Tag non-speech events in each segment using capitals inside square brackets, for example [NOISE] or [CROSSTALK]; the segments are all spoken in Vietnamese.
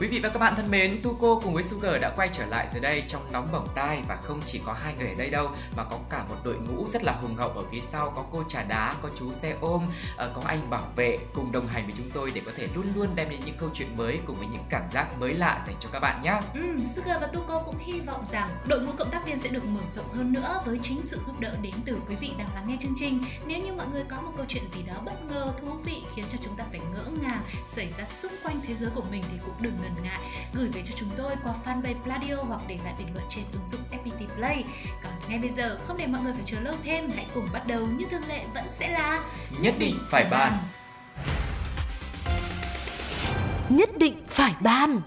Quý vị và các bạn thân mến, Tuco cùng với Sugar đã quay trở lại dưới đây trong nóng bỏng tai và không chỉ có hai người ở đây đâu mà có cả một đội ngũ rất là hùng hậu ở phía sau có cô trà đá, có chú xe ôm, ờ, có anh bảo vệ cùng đồng hành với chúng tôi để có thể luôn luôn đem đến những câu chuyện mới cùng với những cảm giác mới lạ dành cho các bạn nhé. Ừ, Sugar và Tuco cũng hy vọng rằng đội ngũ cộng tác viên sẽ được mở rộng hơn nữa với chính sự giúp đỡ đến từ quý vị đang lắng nghe chương trình. Nếu như mọi người có một câu chuyện gì đó bất ngờ, thú vị khiến cho chúng ta phải ngỡ ngàng xảy ra xung quanh thế giới của mình thì cũng đừng ngần ngại gửi về cho chúng tôi qua fanpage Pladio hoặc để lại bình luận trên ứng dụng FPT Play. Còn ngay bây giờ không để mọi người phải chờ lâu thêm, hãy cùng bắt đầu như thường lệ vẫn sẽ là Nhất định phải bàn. Nhất định phải ban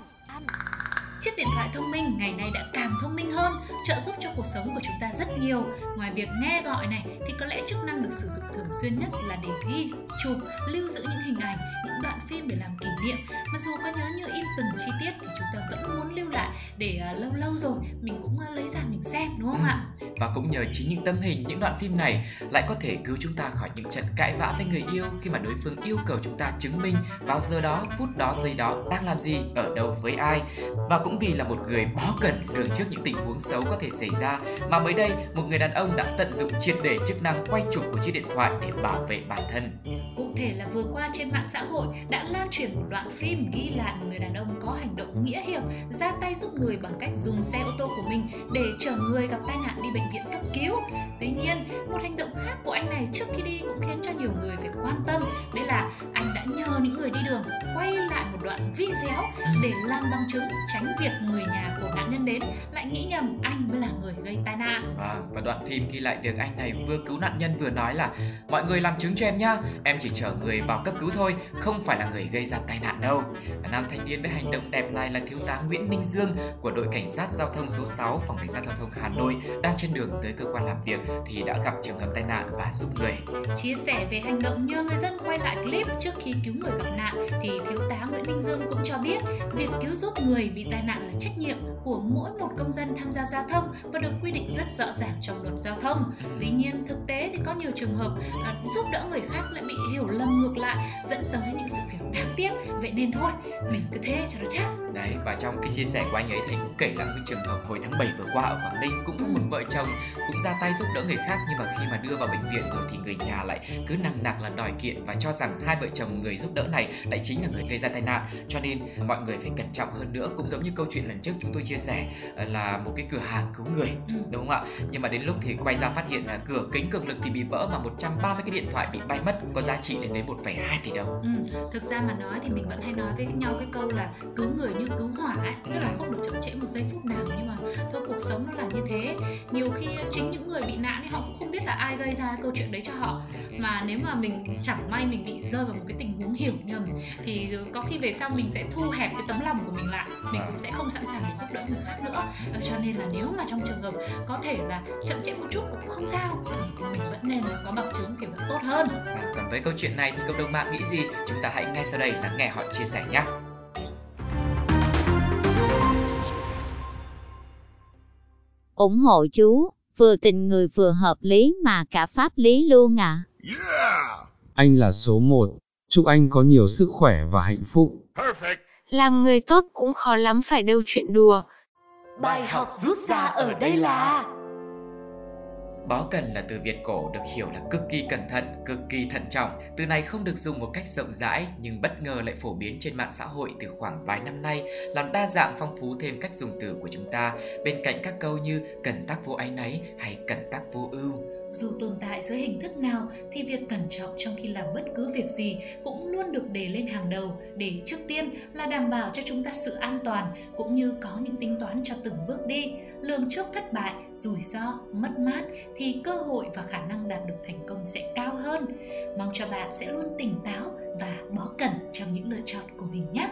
Chiếc điện thoại thông minh ngày nay đã càng thông minh hơn, trợ giúp cho cuộc sống của chúng ta rất nhiều. Ngoài việc nghe gọi này thì có lẽ chức năng được sử dụng thường xuyên nhất là để ghi, chụp, lưu giữ những hình ảnh, những đoạn phim để làm kỷ niệm. Mặc dù có nhớ như in từng chi tiết thì chúng ta vẫn muốn lưu lại để uh, lâu lâu rồi mình cũng uh, lấy ra mình xem đúng không Ừ. ạ? Và cũng nhờ chính những tấm hình, những đoạn phim này lại có thể cứu chúng ta khỏi những trận cãi vã với người yêu khi mà đối phương yêu cầu chúng ta chứng minh vào giờ đó, phút đó, giây đó đang làm gì, ở đâu với ai. Và cũng vì là một người bó cần lường trước những tình huống xấu có thể xảy ra mà mới đây một người đàn ông đã tận dụng triệt để chức năng quay chụp của chiếc điện thoại để bảo vệ bản thân. Cụ thể là vừa qua trên mạng xã hội đã lan truyền một đoạn phim ghi lại một người đàn ông có hành động nghĩa hiệp ra tay giúp người bằng cách dùng xe ô tô của mình để chở người gặp tai nạn đi bệnh viện cấp cứu. Tuy nhiên, một hành động khác của anh này trước khi đi cũng khiến cho nhiều người phải quan tâm. Đấy là anh đã nhờ những người đi đường quay lại một đoạn video để làm bằng chứng tránh việc người nhà của nạn nhân đến lại nghĩ nhầm anh mới là người gây tai nạn. À, và đoạn phim ghi lại việc anh này vừa cứu nạn nhân vừa nói là Mọi người làm chứng cho em nhá, em chỉ chở người vào cấp cứu thôi, không không phải là người gây ra tai nạn đâu. Và nam thanh niên với hành động đẹp này là thiếu tá Nguyễn Minh Dương, của đội cảnh sát giao thông số 6 phòng cảnh sát giao thông Hà Nội, đang trên đường tới cơ quan làm việc thì đã gặp trường hợp tai nạn và giúp người. Chia sẻ về hành động như người dân quay lại clip trước khi cứu người gặp nạn thì thiếu tá Nguyễn Minh Dương cũng cho biết việc cứu giúp người bị tai nạn là trách nhiệm của mỗi một công dân tham gia giao thông và được quy định rất rõ ràng trong luật giao thông. Tuy nhiên thực tế thì có nhiều trường hợp à, giúp đỡ người khác lại bị hiểu lầm ngược lại dẫn tới những sự việc đáng tiếc. Vậy nên thôi, mình cứ thế cho nó chắc. Đấy, và trong cái chia sẻ của anh ấy thì anh cũng kể lại một cái trường hợp hồi tháng 7 vừa qua ở Quảng Ninh cũng có một vợ chồng cũng ra tay giúp đỡ người khác nhưng mà khi mà đưa vào bệnh viện rồi thì người nhà lại cứ nặng nặc là đòi kiện và cho rằng hai vợ chồng người giúp đỡ này lại chính là người gây ra tai nạn cho nên mọi người phải cẩn trọng hơn nữa cũng giống như câu chuyện lần trước chúng tôi chia sẻ ờ, là một cái cửa hàng cứu người Ừ. đúng không ạ nhưng mà đến lúc thì quay ra phát hiện là cửa kính cường lực thì bị vỡ mà 130 cái điện thoại bị bay mất có giá trị lên đến 1,2 tỷ đồng Ừ, thực ra mà nói thì mình vẫn hay nói với nhau cái câu là cứu người như cứu hỏa ấy, tức là không được chậm trễ một giây phút nào, nhưng mà thôi cuộc sống nó là như thế. Nhiều khi chính những người bị nạn ấy, họ cũng không biết là ai gây ra câu chuyện đấy cho họ. Mà nếu mà mình chẳng may mình bị rơi vào một cái tình huống hiểu nhầm, thì có khi về sau mình sẽ thu hẹp cái tấm lòng của mình lại. Mình cũng sẽ không sẵn sàng để giúp đỡ người khác nữa. Ờ, cho nên là nếu mà trong trường hợp có thể là chậm trễ một chút cũng không sao mình vẫn nên là có bằng chứng thì vẫn tốt hơn. Còn với câu chuyện này thì cộng đồng mạng nghĩ gì? Chúng ta hãy ngay sau đây lắng nghe họ chia sẻ nhé. Ủng hộ chú, vừa tình người vừa hợp lý mà cả pháp lý luôn à. Anh là số một. Chúc anh có nhiều sức khỏe và hạnh phúc. Làm người tốt cũng khó lắm phải đâu chuyện đùa. Bài học rút ra ở đây là Bó cần là từ Việt cổ được hiểu là cực kỳ cẩn thận, cực kỳ thận trọng. Từ này không được dùng một cách rộng rãi nhưng bất ngờ lại phổ biến trên mạng xã hội từ khoảng vài năm nay, làm đa dạng phong phú thêm cách dùng từ của chúng ta bên cạnh các câu như cần tác vô áy náy hay cần tác vô ưu. Dù tồn tại dưới hình thức nào thì việc cẩn trọng trong khi làm bất cứ việc gì cũng luôn được đề lên hàng đầu để trước tiên là đảm bảo cho chúng ta sự an toàn cũng như có những tính toán cho từng bước đi, lường trước thất bại, rủi ro, mất mát thì cơ hội và khả năng đạt được thành công sẽ cao hơn. Mong cho bạn sẽ luôn tỉnh táo và bó cẩn trong những lựa chọn của mình nhé.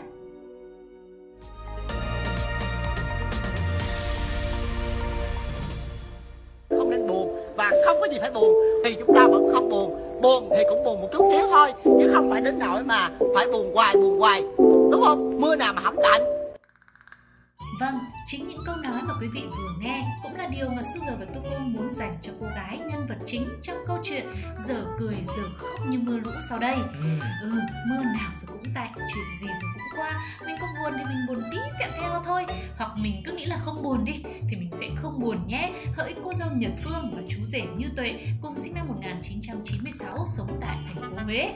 Có gì phải buồn thì chúng ta vẫn không buồn. Buồn thì cũng buồn một chút xíu thôi chứ không phải đến nỗi mà phải buồn hoài buồn hoài. Đúng không? Mưa nào mà hỏng tạnh. Vâng, chính những câu nói mà quý vị vừa nghe cũng là điều mà Sugar và Tuko muốn dành cho cô gái nhân vật chính trong câu chuyện giờ cười giờ khóc như mưa lũ sau đây. Ừ, mưa nào rồi cũng tạnh, chuyện gì rồi cũng qua Mình có buồn thì mình buồn tí kẹo theo thôi Hoặc mình cứ nghĩ là không buồn đi Thì mình sẽ không buồn nhé Hỡi cô dâu Nhật Phương và chú rể Như Tuệ Cùng sinh năm 1996 sống tại thành phố Huế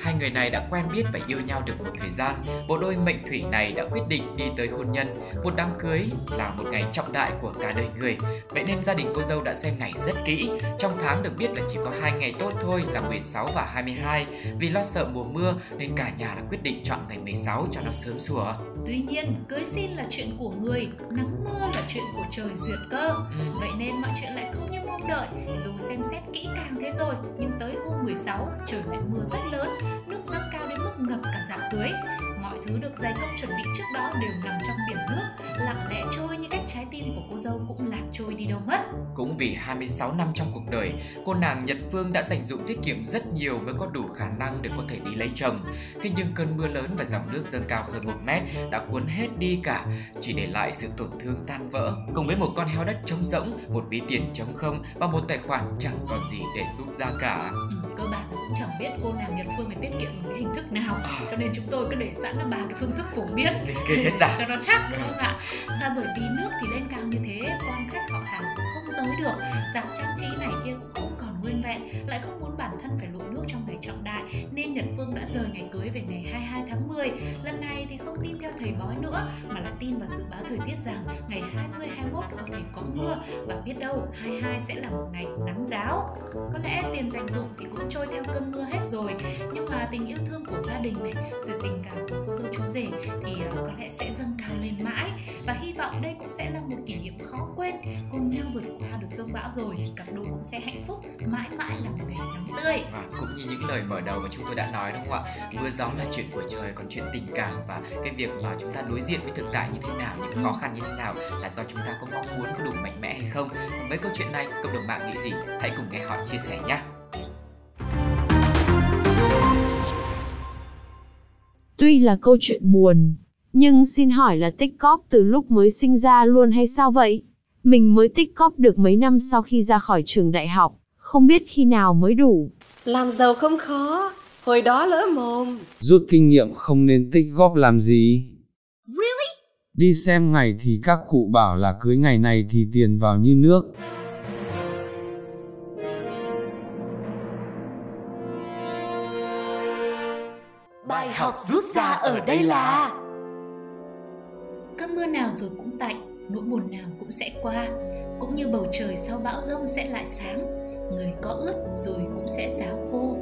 Hai người này đã quen biết và yêu nhau được một thời gian. Bộ đôi mệnh thủy này đã quyết định đi tới hôn nhân. Một đám cưới là một ngày trọng đại của cả đời người. Vậy nên gia đình cô dâu đã xem ngày rất kỹ. Trong tháng được biết là chỉ có hai ngày tốt thôi là 16 và 22. Vì lo sợ mùa mưa nên cả nhà đã quyết định chọn ngày 16 cho nó sớm sủa. Tuy nhiên, cưới xin là chuyện của người, nắng mưa là chuyện của trời duyệt cơ. Ừ. Vậy nên mọi chuyện lại không như mong đợi. Dù xem xét kỹ càng thế rồi, nhưng tới hôm 16 trời lại mưa rất lớn, nước dâng cao đến mức ngập cả dạp cưới. Thứ được dày công chuẩn bị trước đó đều nằm trong biển nước, lặng lẽ trôi như cách trái tim của cô dâu cũng lạc trôi đi đâu mất. Cũng vì 26 năm trong cuộc đời, cô nàng Nhật Phương đã dành dụm tiết kiệm rất nhiều mới có đủ khả năng để có thể đi lấy chồng. Thế nhưng cơn mưa lớn và dòng nước dâng cao hơn một mét đã cuốn hết đi cả, chỉ để lại sự tổn thương tan vỡ. Cùng với một con heo đất trống rỗng, một ví tiền trống không và một tài khoản chẳng còn gì để giúp ra cả. Ừ, cơ bản. Cũng chẳng biết cô nàng Nhật Phương phải tiết kiệm bằng cái hình thức nào. Cho nên chúng tôi cứ để sẵn là ba cái phương thức phổ biến. [LAUGHS] Cho nó chắc đúng không ạ? Và bởi vì nước thì lên cao như thế quan khách họ hàng cũng không tới được. Dạp trang trí này kia cũng không còn nguyên vẹn. Lại không muốn bản thân phải lội nước trong ngày trọng đại. Nên Nhật Phương đã rời ngày cưới về ngày 22 tháng 10 lần này thì không tin theo thầy bói nữa mà là tin vào dự báo thời tiết rằng ngày 20 21 có thể có mưa. Và biết đâu 22 sẽ là một ngày nắng giáo. Có lẽ tiền dành dụm thì cũng trôi theo cơn mưa hết rồi nhưng mà tình yêu thương của gia đình này sự tình cảm của cô dâu chú rể thì ờ, có lẽ sẽ dâng cao lên mãi và hy vọng đây cũng sẽ là một kỷ niệm khó quên cùng nhau vượt qua được dông bão rồi cặp đôi cũng sẽ hạnh phúc mãi mãi là một ngày nắng tươi Và cũng như những lời mở đầu mà chúng tôi đã nói đúng không ạ? Mưa gió là chuyện của trời, còn chuyện tình cảm và cái việc mà chúng ta đối diện với thực tại như thế nào, những khó khăn như thế nào là do chúng ta có mong muốn có đủ mạnh mẽ hay không. Với câu chuyện này, cộng đồng mạng nghĩ gì? Hãy cùng nghe họ chia sẻ nhé. Tuy là câu chuyện buồn, nhưng xin hỏi là tích cóp từ lúc mới sinh ra luôn hay sao vậy? Mình mới tích cóp được mấy năm sau khi ra khỏi trường đại học, không biết khi nào mới đủ. Làm giàu không khó, hồi đó lỡ mồm. Rút kinh nghiệm không nên tích góp làm gì. Đi xem ngày thì các cụ bảo là cưới ngày này thì tiền vào như nước. Học rút ra ở đây là cơn mưa nào rồi cũng tạnh nỗi buồn nào cũng sẽ qua. Cũng như bầu trời sau bão rông sẽ lại sáng người có ướt rồi cũng sẽ ráo khô.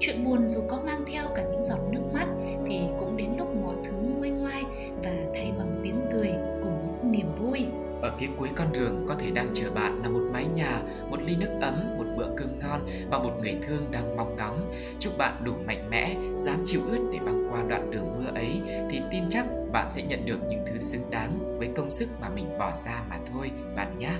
Chuyện buồn dù có mang theo cả những giọt nước mắt thì cũng đến lúc mọi thứ nguôi ngoai và thay bằng tiếng cười cùng những niềm vui. Ở phía cuối con đường có thể đang chờ bạn là một mái nhà, một ly nước ấm, một bữa cơm ngon và một người thương đang mong ngóng. Chúc bạn đủ mạnh mẽ, dám chịu ướt để băng qua đoạn đường mưa ấy thì tin chắc bạn sẽ nhận được những thứ xứng đáng với công sức mà mình bỏ ra mà thôi, bạn nhé.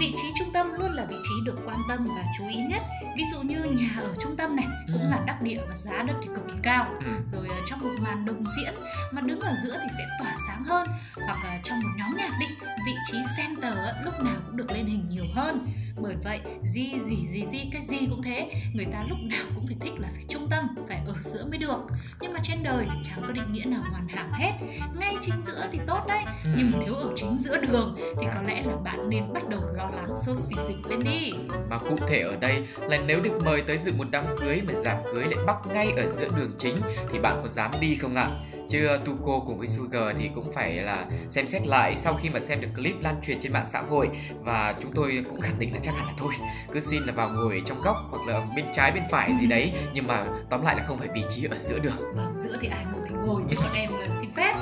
Vị trí trung tâm luôn là vị trí được quan tâm và chú ý nhất. Ví dụ như nhà ở trung tâm này cũng Ừ. là đắc địa và giá đất thì cực kỳ cao. Ừ. rồi ờ, trong một màn đồng diễn mà đứng ở giữa thì sẽ tỏa sáng hơn. Hoặc là trong một nhóm nhạc đi vị trí center lúc nào cũng được lên hình nhiều hơn. Bởi vậy gì gì gì gì cái gì cũng thế. Người ta lúc nào cũng phải thích là phải trung tâm phải giữa mới được nhưng mà trên đời chẳng có định nghĩa nào hoàn hảo hết ngay chính giữa thì tốt đấy Ừ. nhưng nếu ở chính giữa đường thì có lẽ là bạn nên bắt đầu lo lắng sốt xì dịch lên đi Mà cụ thể ở đây là nếu được mời tới dự một đám cưới mà dạp cưới lại bắc ngay ở giữa đường chính thì bạn có dám đi không ạ? Chứ Tuco cùng với Sugar thì cũng phải là xem xét lại sau khi mà xem được clip lan truyền trên mạng xã hội. Và chúng tôi cũng khẳng định là chắc hẳn là thôi cứ xin là vào ngồi trong góc hoặc là bên trái bên phải gì đấy. Nhưng mà tóm lại là không phải vị trí ở giữa đường vâng giữa thì ai cũng thích ngồi chứ bọn em là xin phép.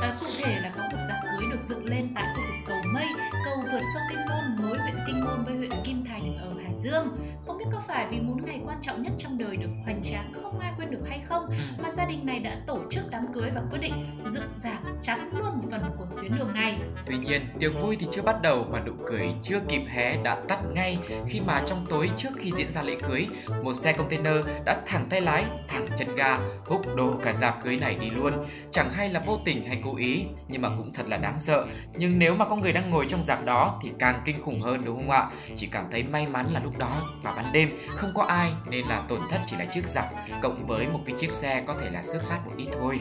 À, cụ thể là có một dạp cưới được dựng lên tại khu vực cầu mây cầu vượt sông kinh môn nối huyện kinh môn với huyện kim thành ở hải dương không không biết có phải vì muốn ngày quan trọng nhất trong đời được hoành tráng không ai quên được hay không Ừ. mà gia đình này đã tổ chức đám cưới và quyết định dựng dạp chắn luôn một phần của tuyến đường này. Tuy nhiên, tiệc vui thì chưa bắt đầu mà nụ cười chưa kịp hé đã tắt ngay khi mà trong tối trước khi diễn ra lễ cưới, một xe container đã thẳng tay lái, thẳng chân ga, húc đổ cả dạp cưới này đi luôn. Chẳng hay là vô tình hay cố ý, nhưng mà cũng thật là đáng sợ. Nhưng nếu mà có người đang ngồi trong dạp đó thì càng kinh khủng hơn, đúng không ạ? Chỉ cảm thấy may mắn là lúc đó vào ban đêm, không có ai nên là tổn thất chỉ là chiếc giặc, cộng với một cái chiếc xe có thể là xước sát một ít thôi.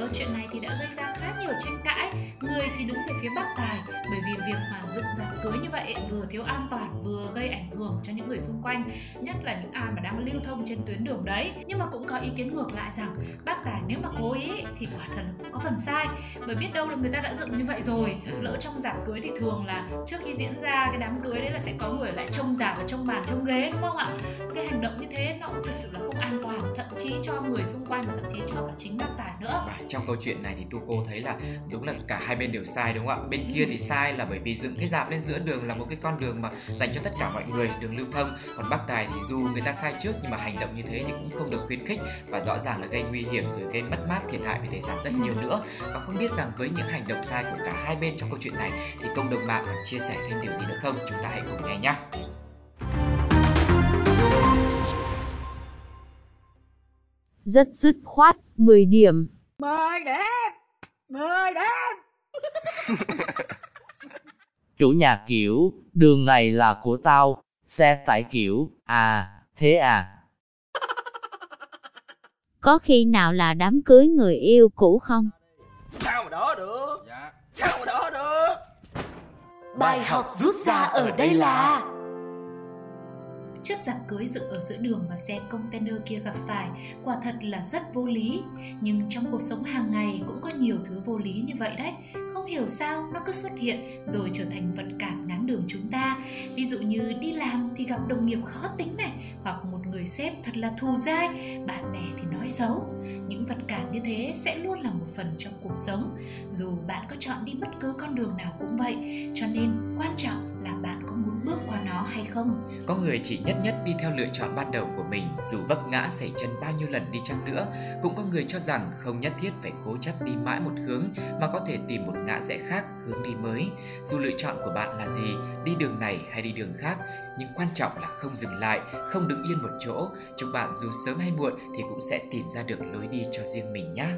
Câu chuyện này thì đã gây ra khá nhiều tranh cãi. Người thì đứng về phía bác Tài, Bởi vì việc mà dựng dạp cưới như vậy vừa thiếu an toàn, vừa gây ảnh hưởng cho những người xung quanh, Nhất là những ai mà đang lưu thông trên tuyến đường đấy. Nhưng mà cũng có ý kiến ngược lại rằng, Bác Tài nếu mà cố ý thì quả thật là cũng có phần sai, Bởi biết đâu là người ta đã dựng như vậy rồi. Lỡ trong dạp cưới thì thường là trước khi diễn ra cái đám cưới đấy là sẽ có người lại trông dạp và trông bàn trông ghế, đúng không ạ? Cái hành động như thế nó cũng thực sự là không ai chí cho người xung quanh và thậm chí cho cả chính bác Tài nữa Và trong câu chuyện này thì tu cô thấy là đúng là cả hai bên đều sai đúng không ạ? Bên kia thì sai là bởi vì dựng cái dạp lên giữa đường là một cái con đường mà dành cho tất cả mọi người, đường lưu thông. Còn bác tài thì dù người ta sai trước nhưng mà hành động như thế thì cũng không được khuyến khích và rõ ràng là gây nguy hiểm rồi gây mất mát thiệt hại về tài sản rất nhiều nữa. Và không biết rằng với những hành động sai của cả hai bên trong câu chuyện này thì cộng đồng mạng còn chia sẻ thêm điều gì nữa không? Chúng ta hãy cùng nghe nhé. Rất dứt khoát, 10 điểm. Mời đẹp Mời đẹp [LAUGHS] Chủ nhà kiểu, đường này là của tao, xe tải kiểu, à, thế à. [LAUGHS] Có khi nào là đám cưới người yêu cũ không? Sao mà đỡ được Sao mà đỡ được Bài học rút ra ở đây là Chiếc dạp cưới dựng ở giữa đường mà xe container kia gặp phải quả thật là rất vô lý. Nhưng trong cuộc sống hàng ngày cũng có nhiều thứ vô lý như vậy đấy. Không hiểu sao nó cứ xuất hiện rồi trở thành vật cản ngáng đường chúng ta. Ví dụ như đi làm thì gặp đồng nghiệp khó tính này, hoặc một người sếp thật là thù dai, bạn bè thì nói xấu. Những vật cản như thế sẽ luôn là một phần trong cuộc sống. Dù bạn có chọn đi bất cứ con đường nào cũng vậy, cho nên quan trọng là bạn có muốn bước qua nó hay không. Có người chỉ nhất nhất đi theo lựa chọn ban đầu của mình dù vấp ngã xảy chân bao nhiêu lần đi chăng nữa. Cũng có người cho rằng không nhất thiết phải cố chấp đi mãi một hướng mà có thể tìm một ngã rẽ khác, hướng đi mới. Dù lựa chọn của bạn là gì, đi đường này hay đi đường khác, nhưng quan trọng là không dừng lại, không đứng yên một chỗ. Chúc bạn dù sớm hay muộn thì cũng sẽ tìm ra được lối đi cho riêng mình nhé.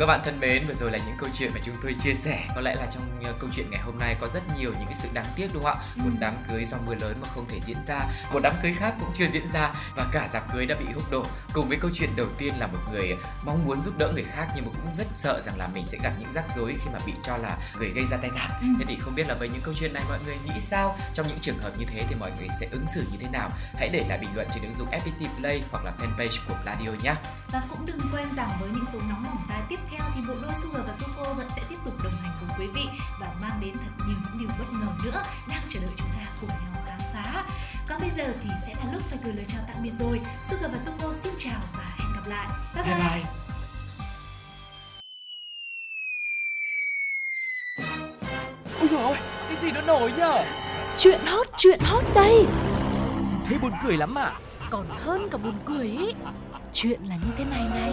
Các bạn thân mến, vừa rồi là những câu chuyện mà chúng tôi chia sẻ. Có lẽ là trong uh, câu chuyện ngày hôm nay có rất nhiều những cái sự đáng tiếc đúng không ạ? Một đám cưới do mưa lớn mà không thể diễn ra, một đám cưới khác cũng chưa diễn ra và cả dạp cưới đã bị húc đổ. Cùng với câu chuyện đầu tiên là một người mong muốn giúp đỡ người khác nhưng mà cũng rất sợ rằng là mình sẽ gặp những rắc rối khi mà bị cho là người gây ra tai nạn. Ừ. Thế thì không biết là với những câu chuyện này mọi người nghĩ sao? Trong những trường hợp như thế thì mọi người sẽ ứng xử như thế nào? Hãy để lại bình luận trên ứng dụng FPT Play hoặc là fanpage của Radio nhé. Và cũng đừng quên rằng với những số nóng bỏng tai tiếp theo thì bộ đôi Sugar và Coco vẫn sẽ tiếp tục đồng hành cùng quý vị và mang đến thật nhiều những điều bất ngờ nữa đang chờ đợi chúng ta cùng nhau khám phá. Còn bây giờ thì sẽ là lúc phải gửi lời chào tạm biệt rồi. Sugar và Coco xin chào và hẹn gặp lại. Bye bye. Bye bye. Ôi dồi ôi, cái gì nó nổi nhở Chuyện hot, chuyện hot đây Thế buồn cười lắm à Còn hơn cả buồn cười ý Chuyện là như thế này này